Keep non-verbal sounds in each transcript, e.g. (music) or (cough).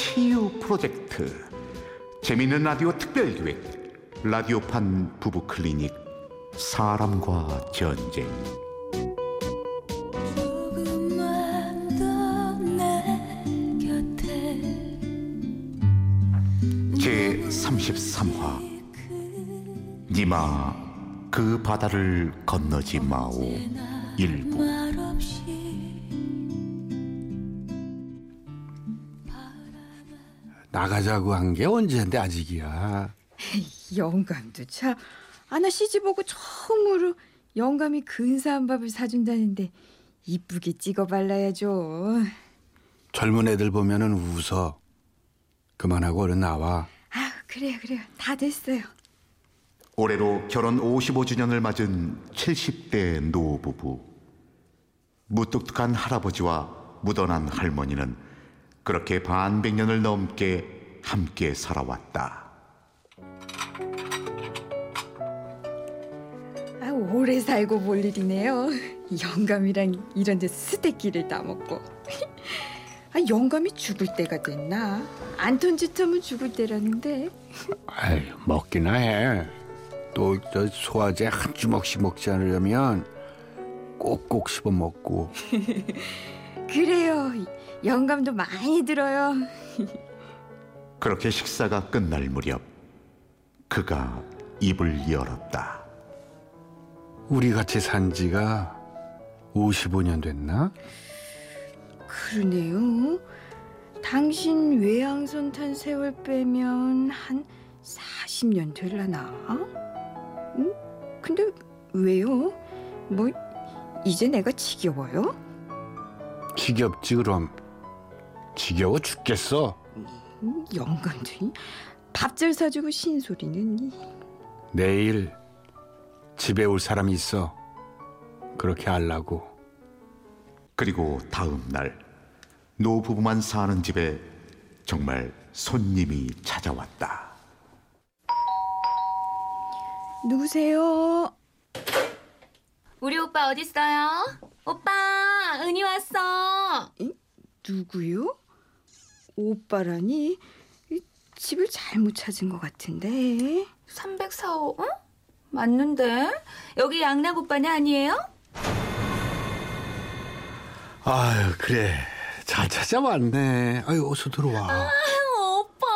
치유 프로젝트 재미있는 라디오 특별기획 라디오판 부부 클리닉 사람과 전쟁. 제 33화. 니마 그 바다를 건너지 마오. 일부 나가자고 한 게 언제인데 아직이야. 영감도 참. 아나 시집 오고 처음으로 영감이 근사한 밥을 사준다는데 이쁘게 찍어 발라야죠. 젊은 애들 보면은 웃어. 그만하고 얼른 나와. 아 그래요 그래요 다 됐어요. 올해로 결혼 55주년을 맞은 70대 노부부 무뚝뚝한 할아버지와 무던한 할머니는 그렇게 반백년을 넘게 함께 살아왔다 아, 오래 살고 볼 일이네요. 영감이랑 이런 데 스테키를 따먹고. (laughs) 아, 영감이 죽을 때가 됐나? 안톤 짓하면 죽을 때라는데. (laughs) 아이, 먹기나 해. 또 저 소화제 한 주먹씩 먹지 않으려면 꼭꼭 씹어 먹고. (laughs) 그래요. 영감도 많이 들어요. 그렇게 식사가 끝날 무렵 그가 입을 열었다 우리 같이 산 지가 55년 됐나? 그러네요. 당신 외항선 탄 세월 빼면 한 40년 될라나? 응? 근데 왜요? 뭐 이제 내가 지겨워요? 지겹지 그럼. 지겨워 죽겠어. 음, 영감도 밥잘 사주고 신소리는 내일 집에 올 사람이 있어. 그렇게 알라고. 그리고 다음 날 노부부만 사는 집에 정말 손님이 찾아왔다 누구세요? 우리 오빠 어딨어요? 오빠, 은희 왔어. 누구요? 오빠라니 이, 집을 잘못 찾은 것 같은데 304호, 응? 맞는데? 여기 양락 오빠는 아니에요? 아유 그래 잘 찾아왔네. 아유 어서 들어와. 아유, 오빠.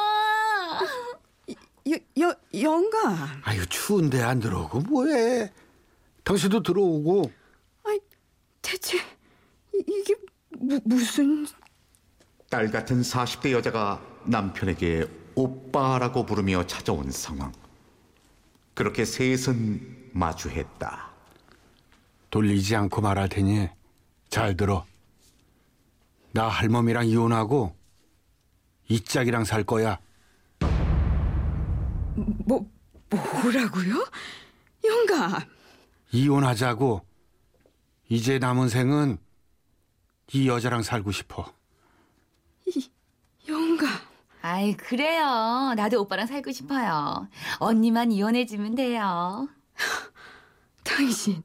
여, 여, 영감 아유 추운데 안 들어오고 뭐해? 당신도 들어오고. 아이 대체 이, 이게 무, 무슨 딸 같은 40대 여자가 남편에게 오빠라고 부르며 찾아온 상황 그렇게 셋은 마주했다 돌리지 않고 말할 테니 잘 들어. 나 할멈이랑 이혼하고 이 짝이랑 살 거야. 뭐 뭐라고요? 영감 이혼하자고. 이제 남은 생은 이 여자랑 살고 싶어. 아이, 그래요. 나도 오빠랑 살고 싶어요. 언니만 이혼해주면 돼요. (laughs) 당신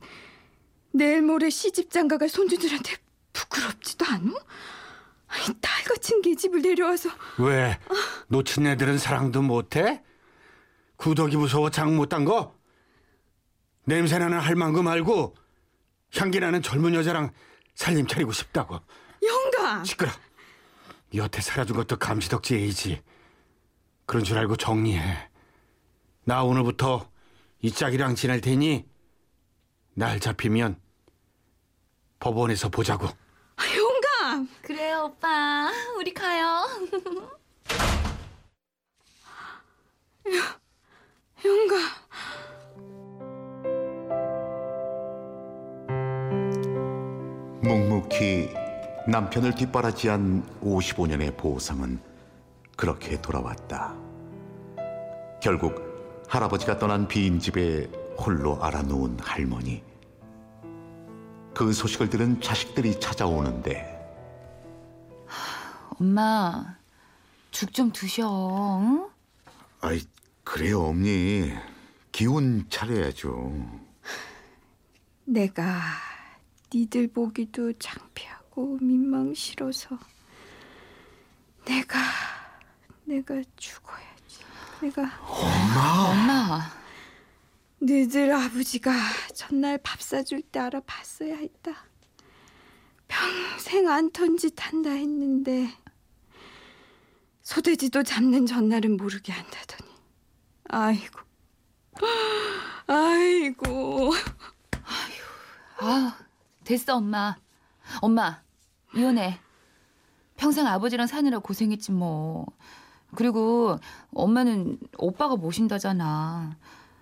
내일 모레 시집 장 가갈 손주들한테 부끄럽지도 않아? 딸 같은 계집을 내려와서 왜? 놓친 애들은 사랑도 못해? 구덕이 무서워 장못딴 거? 냄새나는 할망구 말고 향기나는 젊은 여자랑 살림 차리고 싶다고. 영감 시끄러. 여태 살아준 것도 감시덕지 A지. 그런 줄 알고 정리해. 나 오늘부터 이 짝이랑 지낼 테니 날 잡히면 법원에서 보자고. 아, 영감 그래요, 오빠. 우리 가요. (laughs) 영감 묵묵히 남편을 뒷바라지한 55년의 보상은 그렇게 돌아왔다. 결국 할아버지가 떠난 빈 집에 홀로 알아놓은 할머니. 그 소식을 들은 자식들이 찾아오는데 엄마, 죽 좀 드셔. 응? 아이 그래요 엄니 기운 차려야죠. 내가 니들 보기도 창피하고 민망 싫어서 내가 내가 죽어야지. 내가 엄마. 너들 아버지가 전날 밥 사줄 때 알아봤어야 했다. 평생 안 턴짓 한다 했는데 소돼지도 잡는 전날은 모르게 한다더니 아이고 아이고 아, 됐어, 엄마. 엄마, 이혼해. 평생 아버지랑 사느라 고생했지 뭐. 그리고 엄마는 오빠가 모신다잖아.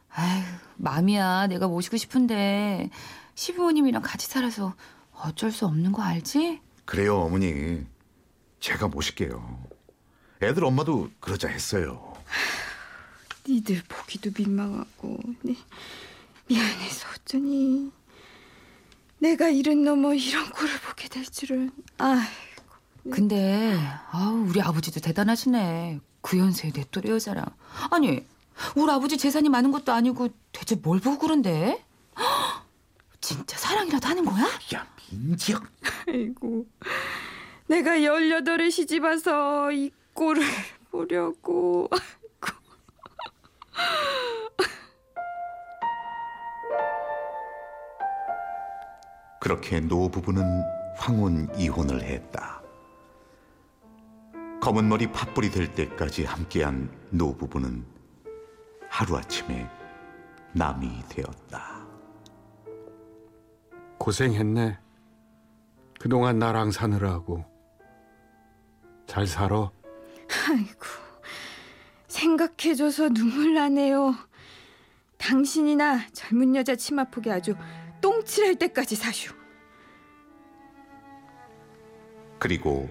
아휴, 맘이야. 내가 모시고 싶은데 시부모님이랑 같이 살아서 어쩔 수 없는 거 알지? 그래요, 어머니. 제가 모실게요. 애들 엄마도 그러자 했어요. 니들 보기도 민망하고 네, 미안해서 어쩌니 내가 이른 넘어 이런 꼴을 보게 될 줄은 아 근데 아우 우리 아버지도 대단하시네. 그 연세에 내 또래 여자랑. 아니 우리 아버지 재산이 많은 것도 아니고 대체 뭘 보고 그런데? 헉, (gasps) 진짜 사랑이라도 하는 거야? 야, 민지야. 아이고 내가 열여덟에 시집 와서 이 꼴을 보려고 그렇게 노 부부는 황혼 이혼을 했다. 검은 머리 팥불이 될 때까지 함께한 노 부부는 하루아침에 남이 되었다. 고생했네. 그동안 나랑 사느라고. 잘 살아. 아이고 생각해줘서 눈물 나네요 당신이나 젊은 여자 치마 폭에 아주 똥칠할 때까지 사슈 그리고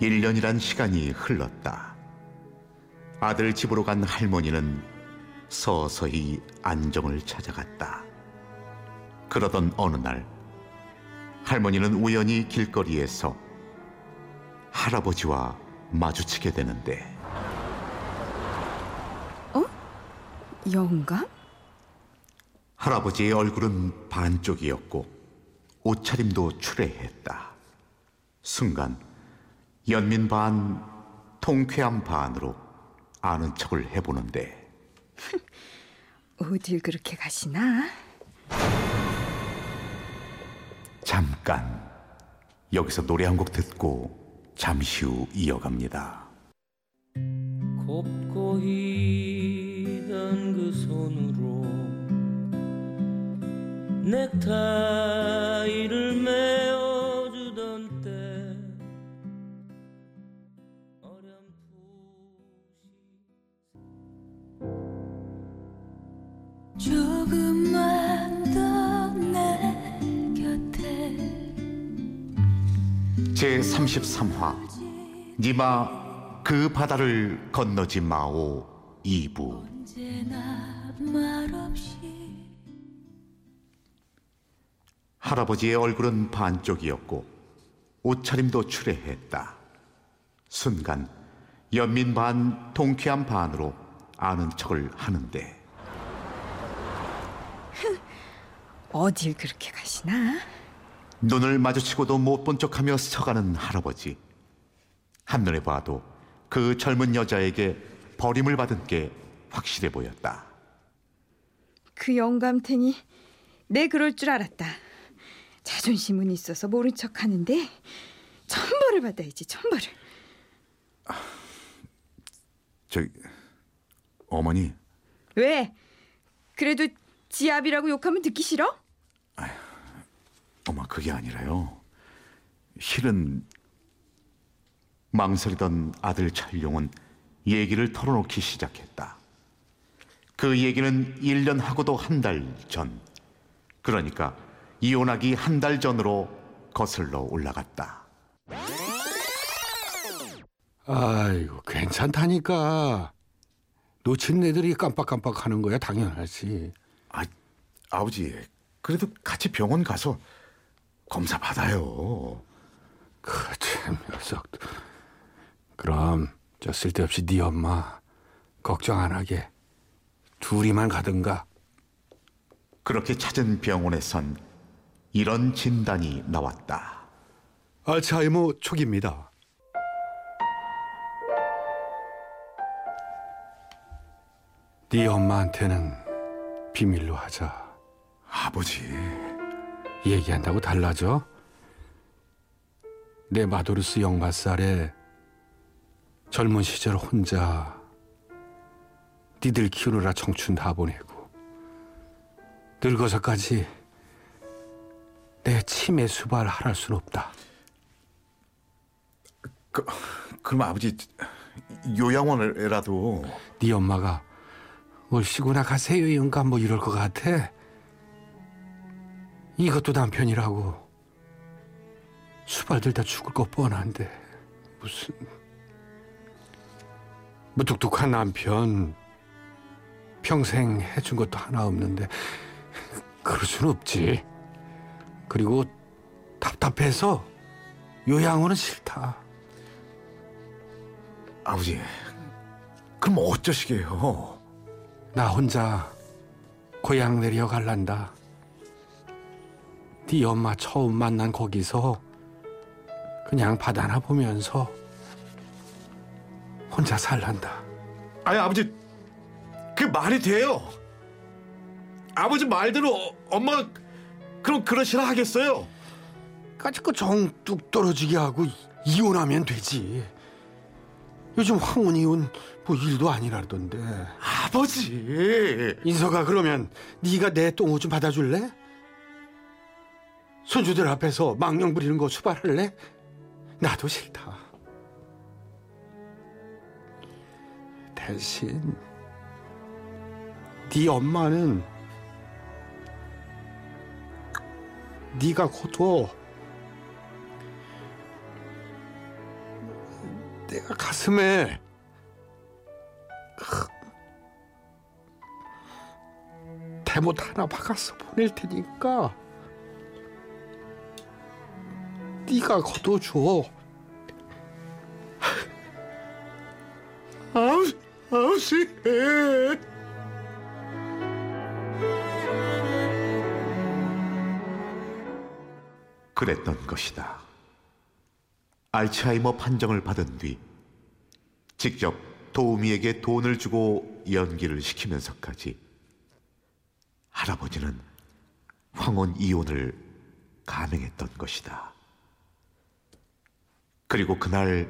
1년이란 시간이 흘렀다. 아들 집으로 간 할머니는 서서히 안정을 찾아갔다. 그러던 어느 날, 할머니는 우연히 길거리에서 할아버지와 마주치게 되는데, 영감? 할아버지의 얼굴은 반쪽이었고, 옷차림도 추레했다. 순간, 연민 반, 통쾌함 반으로 아는 척을 해보는데, (laughs) 어딜 그렇게 가시나? 잠깐 여기서 노래 한 곡 듣고 잠시 후 이어갑니다. 곱고 희던 그 손으로 넥타이를 메 제 33화 니마 그 바다를 건너지 마오 2부. 언제나 말없이. 할아버지의 얼굴은 반쪽이었고 옷차림도 추레했다. 순간 연민 반 통쾌한 반으로 아는 척을 하는데 어딜 그렇게 가시나? 눈을 마주치고도 못 본 척하며 서가는 할아버지. 한눈에 봐도 그 젊은 여자에게 버림을 받은 게 확실해 보였다. 그 영감탱이 내 그럴 줄 알았다. 자존심은 있어서 모른 척 하는데 천벌을 받아야지 천벌을. 저기 어머니 왜? 그래도 지압이라고 욕하면 듣기 싫어? 어머 그게 아니라요. 실은 망설이던 아들 찰용은 얘기를 털어놓기 시작했다. 그 얘기는 1년 하고도 한 달 전. 그러니까 이혼하기 한 달 전으로 거슬러 올라갔다. 아이고 괜찮다니까. 놓친 애들이 깜빡깜빡 하는 거야 당연하지. 아, 아버지 그래도 같이 병원 가서 검사 받아요. 그참 녀석. 그럼 저 쓸데없이 네 엄마 걱정 안 하게 둘이만 가든가. 그렇게 찾은 병원에선 이런 진단이 나왔다. 알츠하이머 초기입니다. 네 엄마한테는 비밀로 하자. 아버지, 얘기한다고 달라져? 내 마도르스 영마살에 젊은 시절 혼자 니들 키우느라 청춘 다 보내고 늙어서까지 내 치매 수발 할순 없다. 그, 그럼 아버지 요양원에라도 네 엄마가 얼씨구나 가세요 영감 뭐 이럴 것 같아. 이것도 남편이라고 수발 들 다 죽을 거 뻔한데 무슨 무뚝뚝한 남편 평생 해준 것도 하나 없는데 그럴 순 없지. 그리고 답답해서 요양원은 싫다. 아버지, 그럼 어쩌시게요? 나 혼자 고향 내려 갈란다. 네 엄마 처음 만난 거기서 그냥 바다나 보면서 혼자 살란다. 아니 아버지, 그 말이 돼요? 아버지 말대로 엄마 그럼 그러시라 하겠어요? 까짓 정뚝 떨어지게 하고 이혼하면 되지. 요즘 황혼 이혼 뭐 일도 아니라던데. 아버지, 인서가 그러면 네가 내 똥오 좀 받아줄래? 손주들 앞에서 망령 부리는 거 수발할래? 나도 싫다. 대신 네 엄마는 네가 고도 내가 가슴에 대못 하나 박아서 보낼 테니까 네가 걷어줘. 아우, 아버지. 그랬던 것이다. 알츠하이머 판정을 받은 뒤 직접 도우미에게 돈을 주고 연기를 시키면서까지 할아버지는 황혼 이혼을 감행했던 것이다. 그리고 그날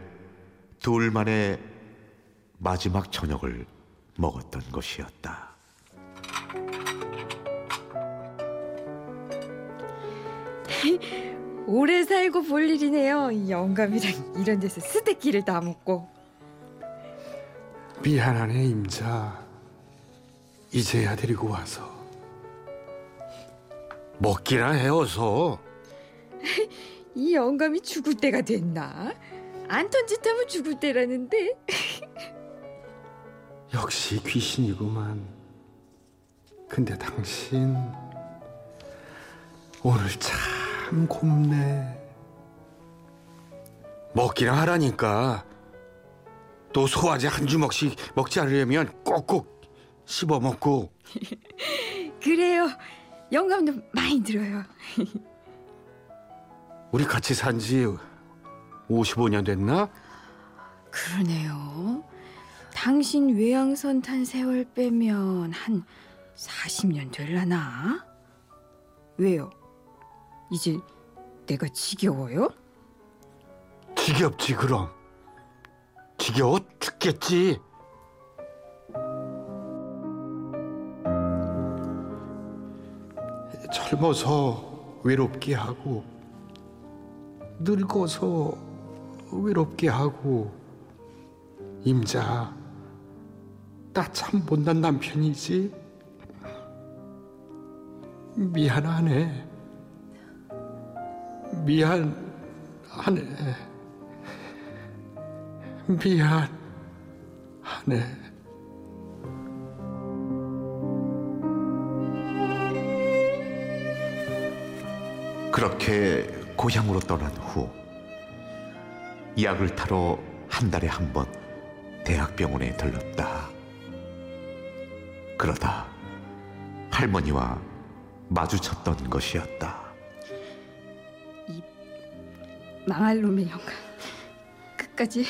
둘만의 마지막 저녁을 먹었던 것이었다. (laughs) 오래 살고 볼 일이네요. 영감이랑 이런 데서 스테키를 다 먹고. 미안하네 임자. 이제야 데리고 와서 먹기나 해 어서. 이 영감이 죽을 때가 됐나? 안턴 짓 하면 죽을 때라는데. (laughs) 역시 귀신이구만. 근데 당신 오늘 참 곱네. 먹기나 하라니까. 또 소화제 한 주먹씩 먹지 않으려면 꼭꼭 씹어 먹고 (laughs) 그래요. 영감도 많이 들어요. (laughs) 우리 같이 산 지 55년 됐나? 그러네요. 당신 외양선 탄 세월 빼면 한 40년 될라나? 왜요? 이제 내가 지겨워요? 지겹지 그럼. 지겨워 죽겠지. 젊어서 외롭게 하고 늙어서 외롭게 하고 임자 나 참 못난 남편이지. 미안하네. 미안하네. 미안하네. 그렇게 고향으로 떠난 후 약을 타러 한 달에 한 번 대학병원에 들렀다. 그러다 할머니와 마주쳤던 것이었다. 망할 놈의 영감. 끝까지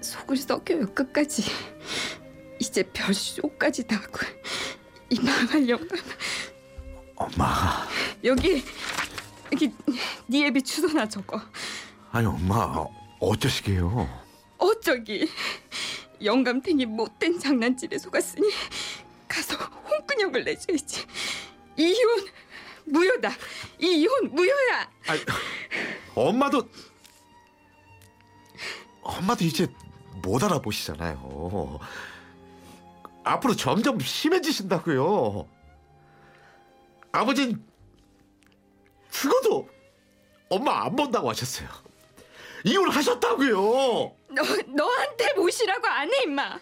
속을 썩여요. 끝까지. 이제 별쇼까지 다 하고 이 망할 영감 엄마, 여기 여기 (laughs) 네 애비 주소나 적어 아니 엄마 어쩌시게요? 어쩌기 영감탱이 못된 장난질에 속았으니 가서 홍근형을 내줘야지 이혼 무효다 이혼 무효야 아니, 엄마도 엄마도 이제 못 알아보시잖아요. 앞으로 점점 심해지신다고요. 아버진 죽어도 엄마 안 본다고 하셨어요. 이혼하셨다고요. 너 너한테 모시라고 안 해 임마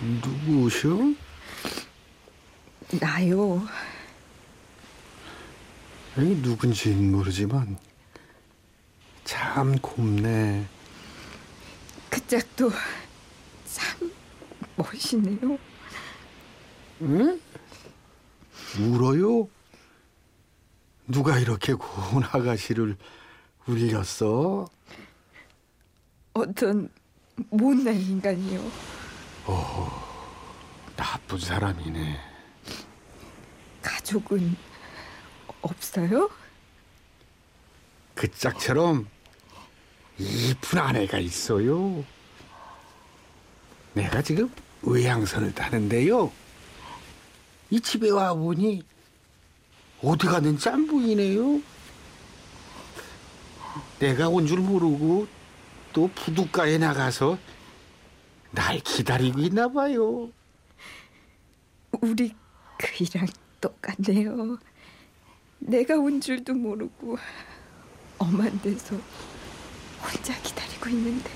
누구셔? 나요 아니 누군지는 모르지만 참 곱네. 그 짝도 참 멋있네요 응? 울어요? 누가 이렇게 고운 아가씨를 울렸어? 어떤 못난 인간이요 나쁜 사람이네. 가족은 없어요? 그 짝처럼 이쁜 아내가 있어요. 내가 지금 의향선을 타는데요. 이 집에 와 보니 어디 갔는지 안 보이네요. 내가 온 줄 모르고 또 부둣가에 나가서 날 기다리고 있나 봐요. 우리 그이랑 똑같네요. 내가 온 줄도 모르고 엄한 데서 혼자 기다리고 있는데.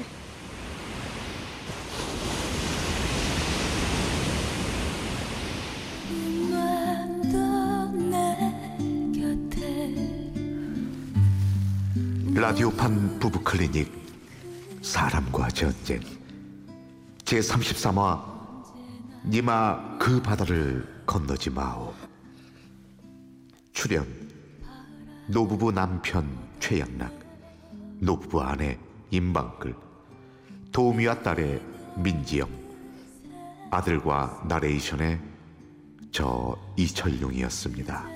라디오판 부부 클리닉 사람과 전쟁. 제 33화 니마 그 바다를 건너지 마오 출연 노부부 남편 최양락 노부부 아내 임방글 도우미와 딸의 민지영 아들과 나레이션의 저 이철용이었습니다.